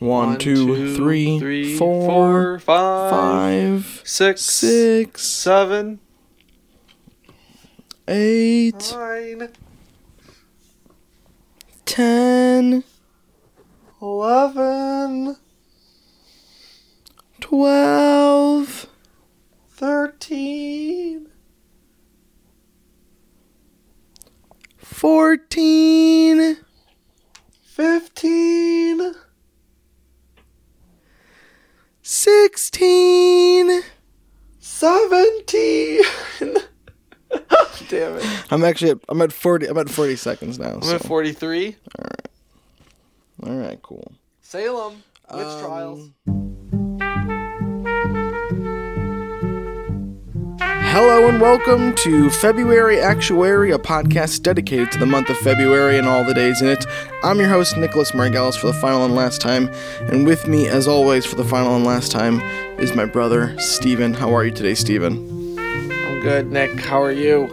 One, two, three, three, four, four, five, five, six, six, seven, eight, nine, ten, eleven, twelve, thirteen, fourteen, fifteen, sixteen. seventeen. Damn it. I'm actually at, I'm at forty. I'm at forty seconds now. I'm So. at 43. All right, Alright, cool. Salem. Witch Um, trials. Hello and welcome to February Actuary, a podcast dedicated to the month of February and all the days in it. I'm your host, Nicholas Margalis, for the final and last time, and with me, as always, for the final and last time, is my brother, Steven. How are you today, Steven? I'm good, Nick. How are you?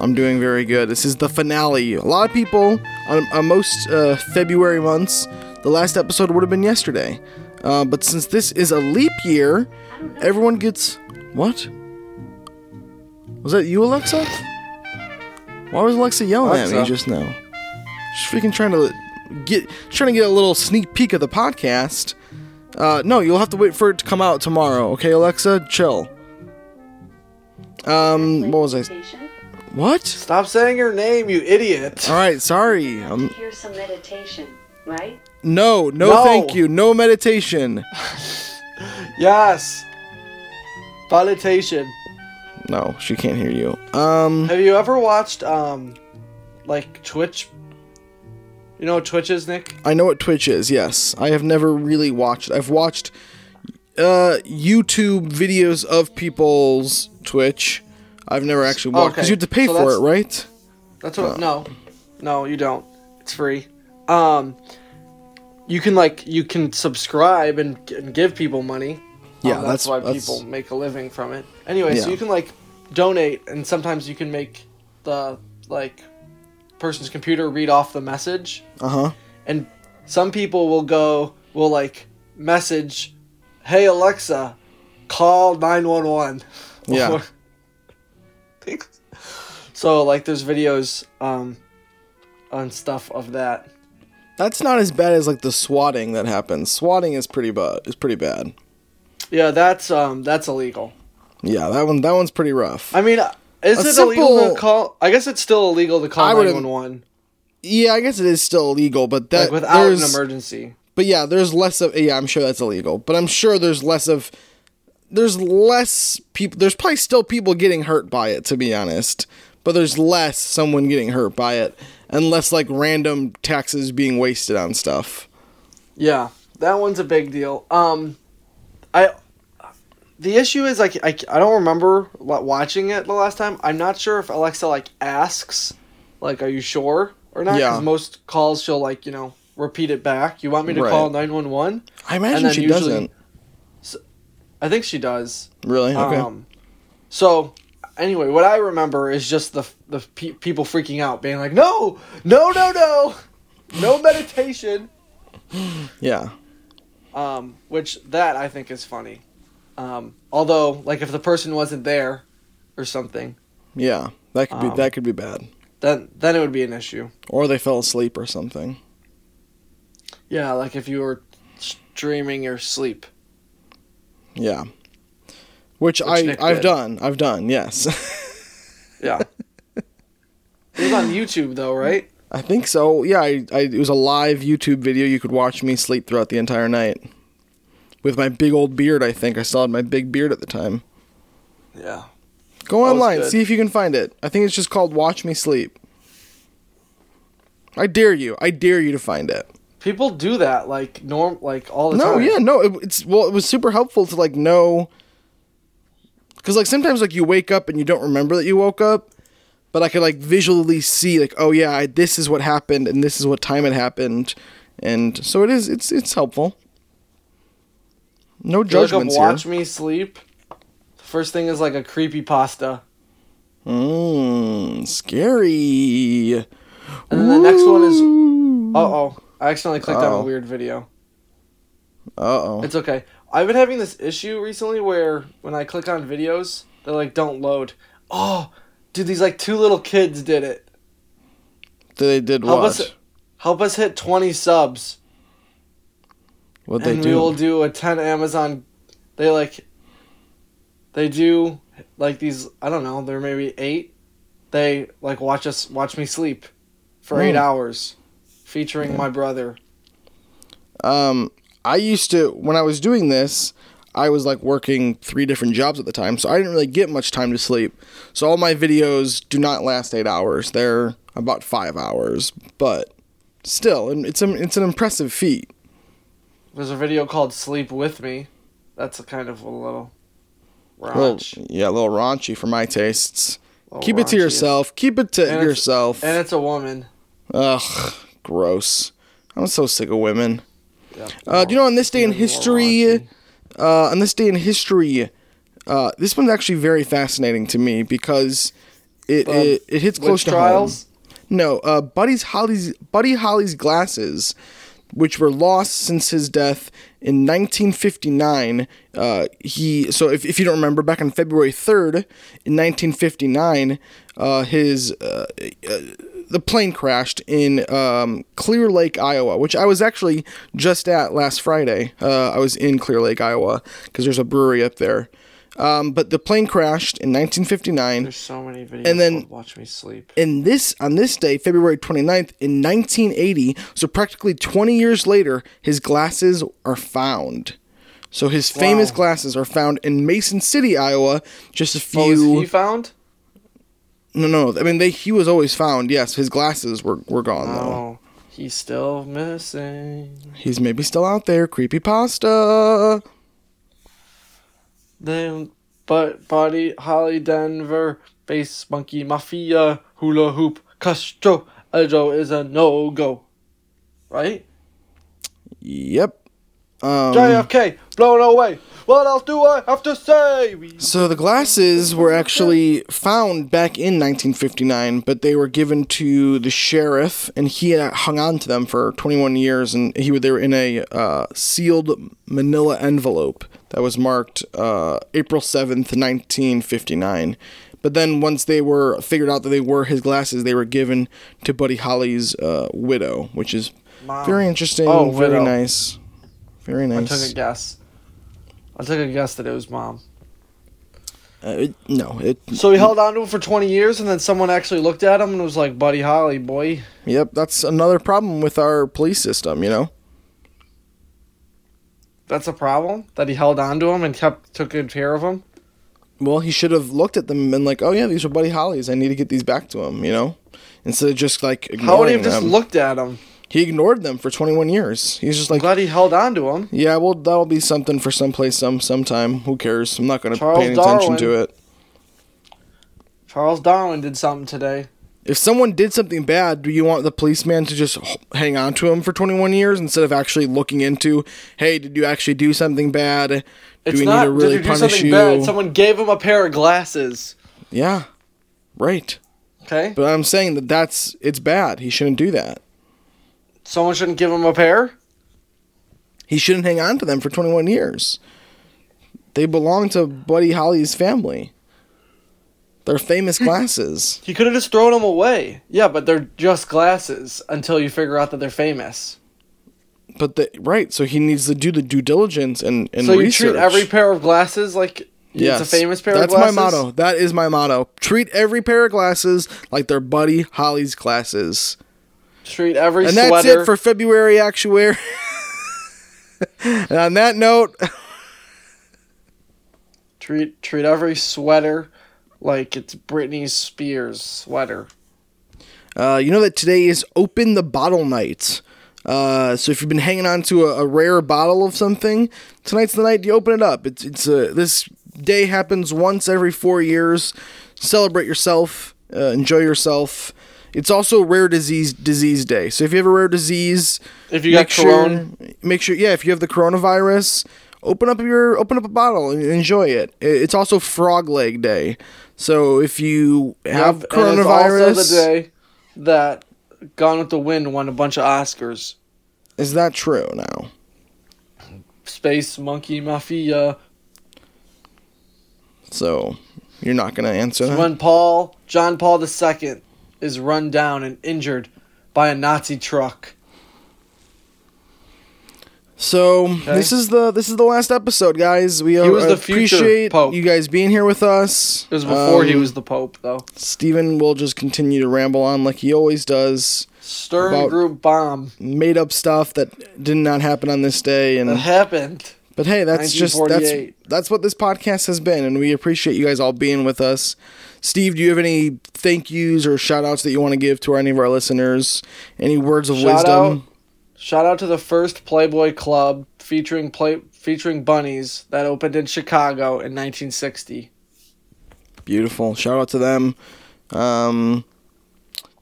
I'm doing very good. This is the finale. A lot of people, on, on most uh, February months, the last episode would have been yesterday. Uh, but since this is a leap year, everyone gets. What? Was that you, Alexa? Why was Alexa yelling at me just now? She's freaking trying to get, trying to get a little sneak peek of the podcast. Uh, no, you'll have to wait for it to come out tomorrow. Okay, Alexa, chill. Um, what was I? What? Stop saying your name, you idiot. All right, sorry. Um, Here's some meditation, right? no, no, No. thank you. No meditation. Yes. Meditation. No, she can't hear you. Um, Have you ever watched um like Twitch? You know what Twitch is, Nick? I know what Twitch is. Yes, I have never really watched. I've watched uh YouTube videos of people's Twitch. I've never actually watched because Okay, you have to pay so for it, right? That's what. No, no, you don't. It's free. Um, you can like you can subscribe and, and give people money. Yeah, Um, that's- that's why that's- people make a living from it. Anyway, so you can like donate, and sometimes you can make the like person's computer read off the message. Uh huh. and some people will go will like message hey alexa call 911 Yeah. So like there's videos um on stuff of that That's not as bad as like the swatting that happens. Swatting is pretty bad. Is pretty bad. Yeah that's um that's illegal Yeah, that one. That one's pretty rough. i mean is A it illegal to call i guess it's still illegal to call 911 yeah, I guess it is still illegal, but that like without an emergency But yeah, there's less of yeah, I'm sure that's illegal. But I'm sure there's less of there's less people there's probably still people getting hurt by it to be honest. But there's less someone getting hurt by it and less like random taxes being wasted on stuff. Yeah, that one's a big deal. Um, I the issue is like I, I don't remember wa- watching it the last time. I'm not sure if Alexa like asks like are you sure or not? Yeah. Because most calls she'll like you know repeat it back. You want me to Right. call nine one one? I imagine she usually- doesn't. I think she does. Really? Okay. Um, so anyway, what I remember is just the the pe- people freaking out, being like, no, no, no, no, no meditation. yeah. Um, which that I think is funny. Um, although, like, if the person wasn't there or something, Yeah. That could be Um, that could be bad. then then it would be an issue. Or they fell asleep or something. Yeah, like if you were streaming your sleep. Yeah. Which, Which I Nick I've did. done. I've done. Yes. Yeah. it was on YouTube though, right? I think so. Yeah, I, I, it was a live YouTube video. You could watch me sleep throughout the entire night. With my big old beard, I think. I still had my big beard at the time. Yeah. Go That online, see if you can find it. I think it's just called Watch Me Sleep. I dare you. I dare you to find it. People do that like norm like all the No, time. No, yeah, no. It, it's well, it was super helpful to like know because like sometimes like you wake up and you don't remember that you woke up, but I could like visually see like oh yeah, I, this is what happened and this is what time it happened, and so it is. It's it's helpful. No If you look up Watch here. Me Sleep. First thing is like a creepy pasta. Mmm, scary. And then the next one is Ooh. uh oh. I accidentally clicked on Uh-oh. a weird video. Uh oh. It's okay. I've been having this issue recently where when I click on videos, they like don't load. Oh, dude, these like two little kids did it. They did Help what? us help us hit 20 subs What they and do? we will do a 10 Amazon they like they do like these I don't know, they're maybe 8. They like watch us watch me sleep for 8 Hmm. hours featuring my brother. Um, I used to when I was doing this, I was like working three different jobs at the time, so I didn't really get much time to sleep. So all my videos do not last eight hours; they're about five hours. But still, and it's an it's an impressive feat. There's a video called Sleep With Me. That's a kind of a little Little, yeah, a little raunchy for my tastes. Keep it to yourself. Keep it to And yourself. And it's a woman. Ugh, gross. I'm so sick of women. Yeah. Uh, do you know on this day in history? uh, on this day in history, uh, this one's actually very fascinating to me because it Um, it, it hits close to trials? home. No, uh, Buddy's Holly's Buddy Holly's glasses, which were lost since his death in 1959. Uh, he so if, if you don't remember, back on February 3rd in 1959, uh, his uh, uh, the plane crashed in um, Clear Lake, Iowa, which I was actually just at last Friday. Uh, I was in Clear Lake, Iowa, because there's a brewery up there. Um, but the plane crashed in 1959. There's so many videos And then- Watch Me Sleep. In this on this day, February 29th in 1980, so practically 20 years later, his glasses are found. So his famous Wow. glasses are found in Mason City, Iowa, just a few Oh, he found? No, no. I mean, they he was always found. Yes, his glasses were were gone though. Oh, he's still missing. He's maybe still out there. Creepy pasta. Then, but Buddy Holly Denver, Space Monkey Mafia, Hula Hoop, Castro, Ejo is a no go. Right? Yep. Um, JFK, blown away. What else do I have to say? So the glasses were actually found back in 1959, but they were given to the sheriff, and he had hung on to them for 21 years, and he they were in a uh, sealed Manila envelope that was marked uh, April 7th, 1959. But then once they were figured out that they were his glasses, they were given to Buddy Holly's uh, widow, which is Mom. very interesting, Oh, very widow. nice, very nice. I took a guess. I took a guess that it was mom. Uh, it, no, it. So he held on to him for 20 years, and then someone actually looked at him and was like, Buddy Holly, boy. Yep, that's another problem with our police system. You know. That's a problem? That he held on to him and kept took good care of him? Well, he should have looked at them and been like, "Oh yeah, these are Buddy Hollies. I need to get these back to him." You know, instead of just like ignoring How would he have just looked at him? He ignored them for 21 years. He's just I'm like, glad he held on to him. "Yeah, well, that'll be something for someplace, some sometime. Who cares? I'm not going to pay any attention to it." Charles Darwin did something today. If someone did something bad, do you want the policeman to just hang on to him for 21 years instead of actually looking into, hey, did you actually do something bad? Do It's we not need to really did you do something you? bad. Someone gave him a pair of glasses. yeah, right. Okay? But I'm saying that that's it's bad. He shouldn't do that. Someone shouldn't give him a pair? He shouldn't hang on to them for 21 years. They belong to Buddy Holly's family. They're famous glasses. He could have just thrown them away. Yeah, but they're just glasses until you figure out that they're famous. But the, right, so he needs to do the due diligence and, and so you research. treat every pair of glasses like Yes, it's a famous pair That's of glasses? my motto. That is my motto. Treat every pair of glasses like they're Buddy Holly's glasses. Treat every sweater And sweater. that's it for February Actuary. and on that note, treat treat every sweater like it's Britney Spears sweater. Uh, you know that today is Open the Bottle Night. Uh, so if you've been hanging on to a, a rare bottle of something, tonight's the night you open it up. It's it's uh, this day happens once every four years. Celebrate yourself, uh, enjoy yourself. It's also Rare Disease Disease Day. So if you have a rare disease, If you got make sure make sure yeah. If you have the coronavirus, open up your open up a bottle and enjoy it. It's also Frog Leg Day. So if you have Yep, and coronavirus, It's also the day that Gone with the Wind won a bunch of Oscars. is that true now? Space Monkey Mafia. So you're not gonna answer that. When Paul John Paul II is run down and injured by a Nazi truck. So this is the this is the last episode, guys. We uh, appreciate Pope. you guys being here with us. It was before he Um, was the Pope, though. Stephen will just continue to ramble on like he always does. Stern Group bomb Made up stuff that did not happen on this day, and that happened. But hey, that's just that's that's what this podcast has been, and we appreciate you guys all being with us. Steve, do you have any thank yous or shout outs that you want to give to any of our listeners? Any words of Shout wisdom? Shout out to the first Playboy Club featuring play featuring bunnies that opened in Chicago in 1960. Beautiful. Shout out to them. Um,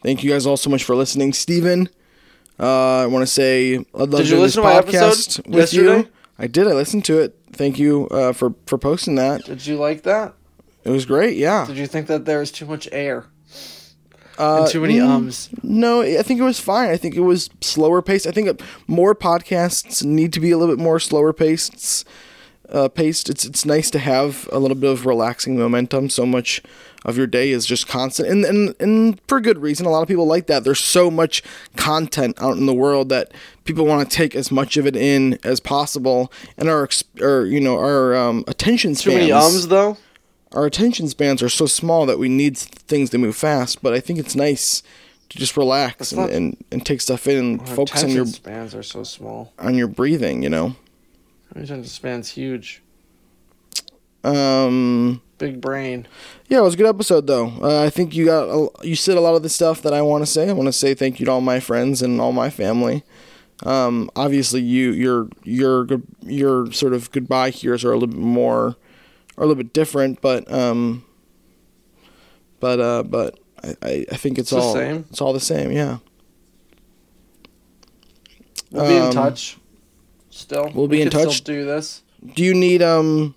thank you guys all so much for listening, Steven. Uh, I want to say I love Did you listen this to my podcast episode with you. I did. I listened to it. Thank you uh, for for posting that. Did you like that? It was great. Yeah. Did you think that there was too much air Uh, and too many ums? No, I think it was fine. I think it was slower paced. I think uh, more podcasts need to be a little bit more slower paced. Uh, paced. It's it's nice to have a little bit of relaxing momentum. So much of your day is just constant, and and and for good reason. A lot of people like that. There's so much content out in the world that people want to take as much of it in as possible, and our or you know our um, attention Too spans many ums though. our attention spans are so small that we need things to move fast. But I think it's nice to just relax and, and, and take stuff in and focus on your spans are so small. on your breathing. You know. Attention span's huge. Um. Big brain. Yeah, it was a good episode though. Uh, I think you got a, you said a lot of the stuff that I want to say. I want to say thank you to all my friends and all my family. Um, obviously, you your your your sort of goodbye here's are a little bit more, are a little bit different, but um. But uh, but I, I, think it's, It's the all same. It's all the same, yeah. We'll be Um, in touch. Still, we'll be We in touch. Do this. Do you need um,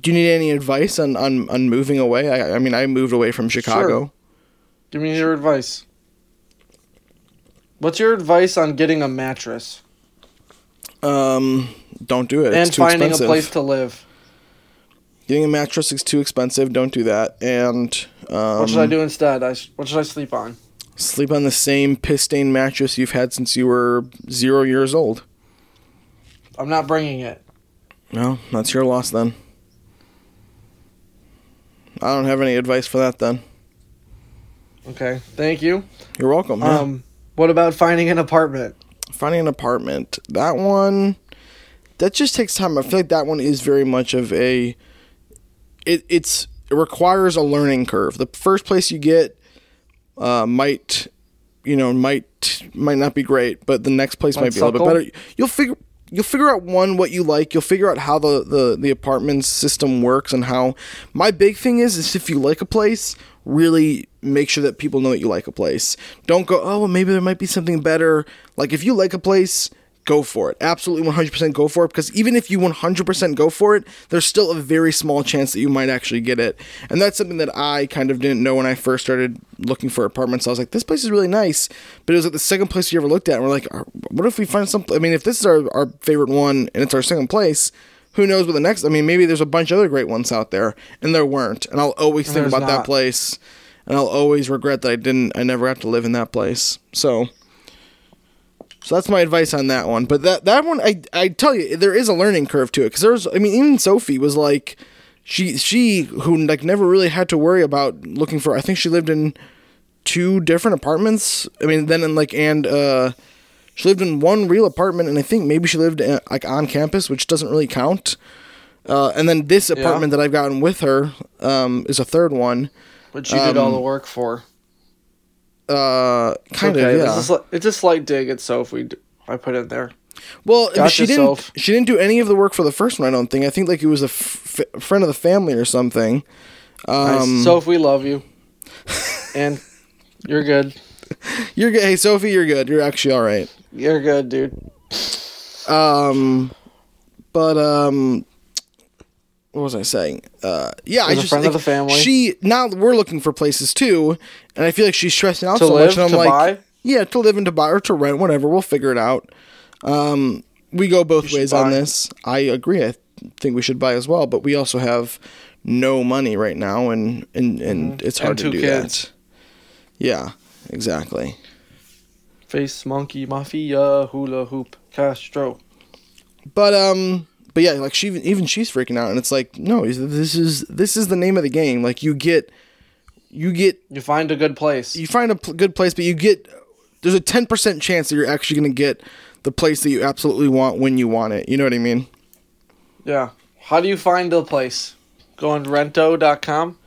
do you need any advice on on, on moving away? I, I mean, I moved away from Chicago. Sure. Give me your advice. What's your advice on getting a mattress Um, don't do it. It's and too finding a place to live? Getting a mattress is too expensive. Don't do that. And um, What should I do instead? I what should I sleep on? Sleep on the same piss stained mattress you've had since you were zero years old. I'm not bringing it. No, that's your loss then. I don't have any advice for that then. Okay, thank you. You're welcome. yeah. Um, what about finding an apartment? Finding an apartment. That one that just takes time. I feel like that one is very much of a it it's it requires a learning curve. The first place you get uh, might you know might might not be great, but the next place might, Might be a little bit better. You'll figure you'll figure out one what you like. You'll figure out how the the the apartment system works and how. My big thing is is if you like a place, really make sure that people know that you like a place. Don't go oh well, maybe there might be something better. Like if you like a place. Go for it. Absolutely 100% go for it because even if you 100% go for it, there's still a very small chance that you might actually get it. And that's something that I kind of didn't know when I first started looking for apartments. I was like, this place is really nice, but it was like the second place you ever looked at. And we're like, "Uh, what if we find some? I mean, if this is our, our favorite one and it's our second place, who knows what the next? I mean, maybe there's a bunch of other great ones out there, and there weren't. And I'll always think there's about that place, and I'll always regret that I didn't. I never got to live in that place. So. So that's my advice on that one. But that that one, I I tell you, there is a learning curve to it because there's, I mean, even Sophie was like, she she who like never really had to worry about looking for. I think she lived in two different apartments. I mean, then in like and uh, she lived in one real apartment, and I think maybe she lived uh like on campus, which doesn't really count. Uh, and then this apartment that I've gotten with her um, is a third one. Which you did all Um, the work for. Uh, kind okay, of, yeah. It's a, it's a slight dig at Sophie. d- I put in there. Well, Gotcha, she didn't. Soph. She didn't do any of the work for the first one. I don't think. I think like it was a f- f- friend of the family or something. Um, Nice. Soph, we love you. and you're good. you're good. Hey, Sophie, you're good. You're actually all right. You're good, dude. Um, but um, what was I saying? Uh, yeah, I just friend of the family. She now we're looking for places too, and I feel like she's stressing out To so live, much. And I'm to like, buy? yeah, to live and to buy or to rent, whatever. We'll figure it out. Um, we go both ways on this. I agree. I think we should buy as well, but we also have no money right now, and and and it's hard Mm-hmm. And to do kids. that. Yeah, exactly. Face monkey mafia hula hoop Castro. But um, but yeah, like she even she's freaking out, and it's like no, this is this is the name of the game. Like you get, you get, You find a good place. you find a pl- good place, but you get there's a ten percent chance that you're actually gonna get the place that you absolutely want when you want it. You know what I mean? Yeah. How do you find a place? Go on rento.com.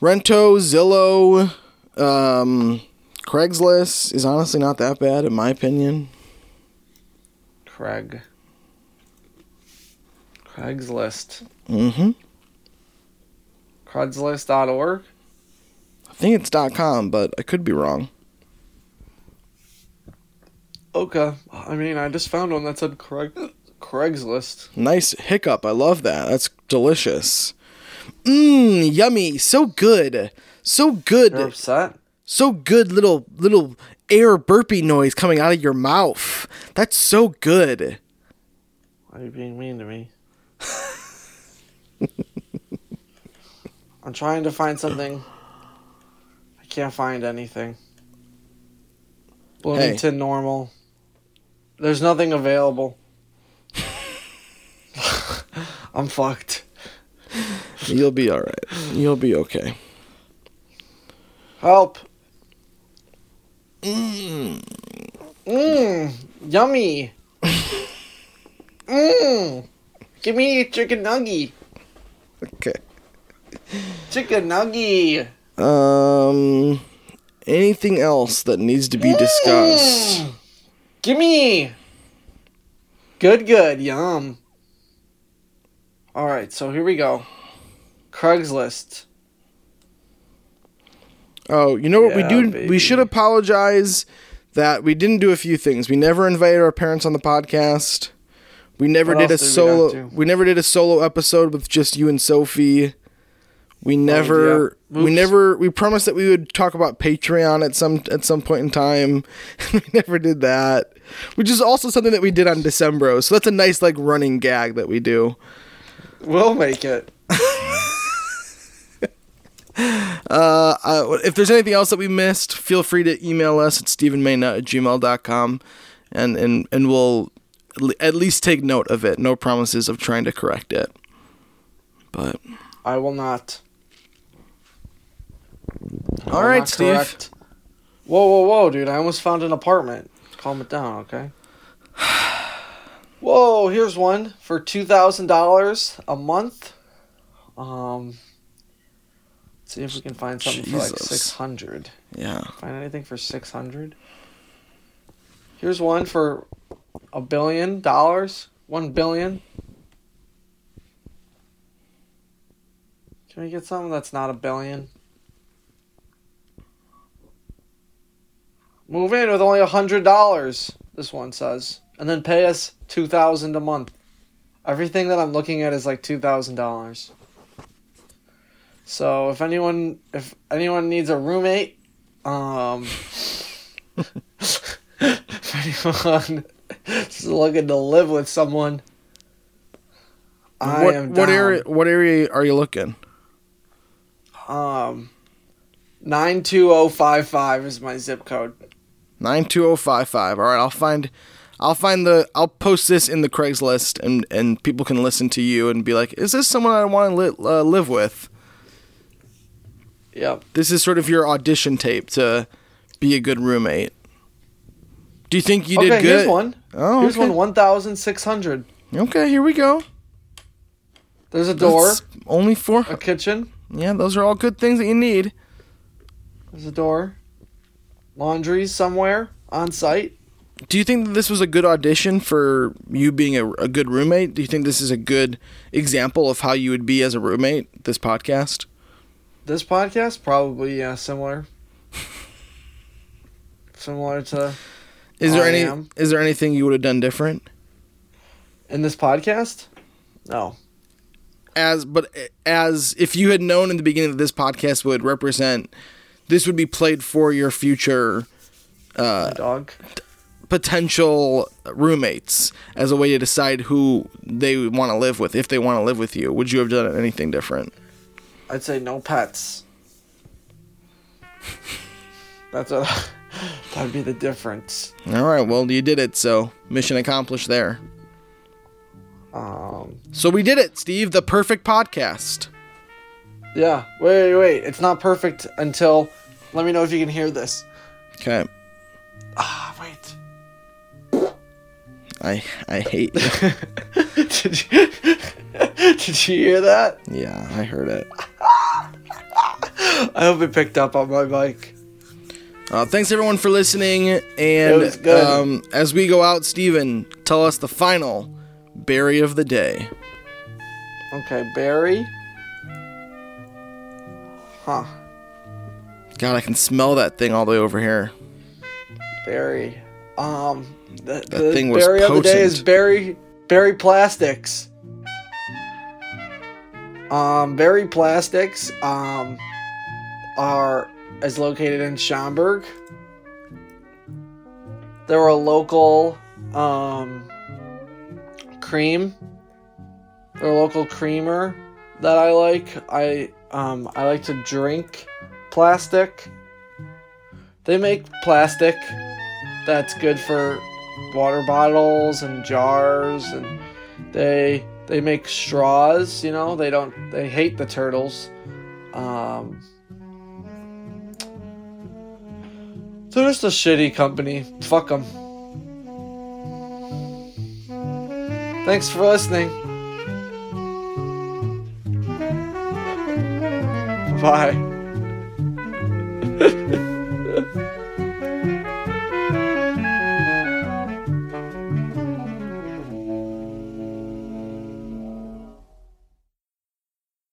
Rento, Zillow, um, Craigslist is honestly not that bad in my opinion. Craig. Craigslist. Mm-hmm. Craigslist.org. I think it's .com, but I could be wrong. Okay. I mean, I just found one that said Craig Craigslist. Nice hiccup. I love that. That's delicious. Mmm, yummy. So good. So good. You're upset? So good little little air burpy noise coming out of your mouth. That's so good. Why are you being mean to me? I'm trying to find something. I can't find anything. Bloomington normal. There's nothing available. I'm fucked. You'll be all right. You'll be okay. Help. Mm. Mmm. Yummy. Mmm. Give me a chicken nugget. Okay. Chicken nugget. Um anything else that needs to be discussed? Mm. Gimme! Good, good, yum. Alright, so here we go. Craigslist. Oh, you know what we do? baby. We should apologize that we didn't do a few things. We never invited our parents on the podcast. We never did a we solo. not? We never did a solo episode with just you and Sophie. We never. yeah. We never. We promised that we would talk about Patreon at some at some point in time. we never did that, which is also something that we did on Decembro. So that's a nice like running gag that we do. We'll make it. Uh, uh, if there's anything else that we missed, feel free to email us at stephenmayna at gmail.com and, and, and we'll at least take note of it. No promises of trying to correct it. But, I will not. I all will right, not Steve. correct- Whoa, whoa, whoa, dude. I almost found an apartment. Calm it down, okay? Whoa, here's one for $2,000 a month. Um, let's see if we can find something for like 600 Yeah. Find anything for 600 Here's one for a billion dollars. One billion. Can we get something that's not a billion? Move in with only a hundred dollars. This one says, and then pay us two thousand a month. Everything that I'm looking at is like two thousand dollars. So if anyone if anyone needs a roommate, um, if anyone is looking to live with someone, I what, am what down. area what area are you looking? Um, nine two zero five five is my zip code. 92055. All right, I'll find I'll find the I'll post this in the Craigslist and and people can listen to you and be like, "Is this someone I want to li- uh, live with?" Yep. This is sort of your audition tape to be a good roommate. Do you think you did okay, good? here's one. Oh, here's okay. one. One thousand six hundred. Okay, here we go. There's a door, That's only four. a kitchen. Yeah, those are all good things that you need. There's a door. Laundry's somewhere on site. Do you think that this was a good audition for you being a, a good roommate? Do you think this is a good example of how you would be as a roommate? This podcast. This podcast probably yeah similar. similar to Is there I any? am. Is there anything you would have done different? in this podcast. No. As but as if you had known in the beginning that this podcast would represent, this would be played for your future uh, My dog. potential roommates as a way to decide who they want to live with if they want to live with you, would you have done anything different? I'd say no pets. That's a that'd be the difference. All right, well, you did it, so mission accomplished there. Um, So we did it, Steve, the perfect podcast. yeah. Wait, wait, wait. It's not perfect until. Let me know if you can hear this. Okay. Ah, wait. I I hate did you Did you hear that? Yeah, I heard it. I hope it picked up on my mic. Uh, thanks everyone for listening, and. Um, as we go out, Steven, tell us the final berry of the day. Okay, berry. Huh. God, I can smell that thing all the way over here. Berry. Um, the, That the thing was berry of the day is berry berry plastics. Um, berry plastics um are is located in Schaumburg. They're a local um cream. They're a local creamer that I like. I um I like to drink plastic. They make plastic that's good for water bottles and jars and they they make straws you know they don't they hate the turtles um they're just a shitty company. Fuck them thanks for listening. Bye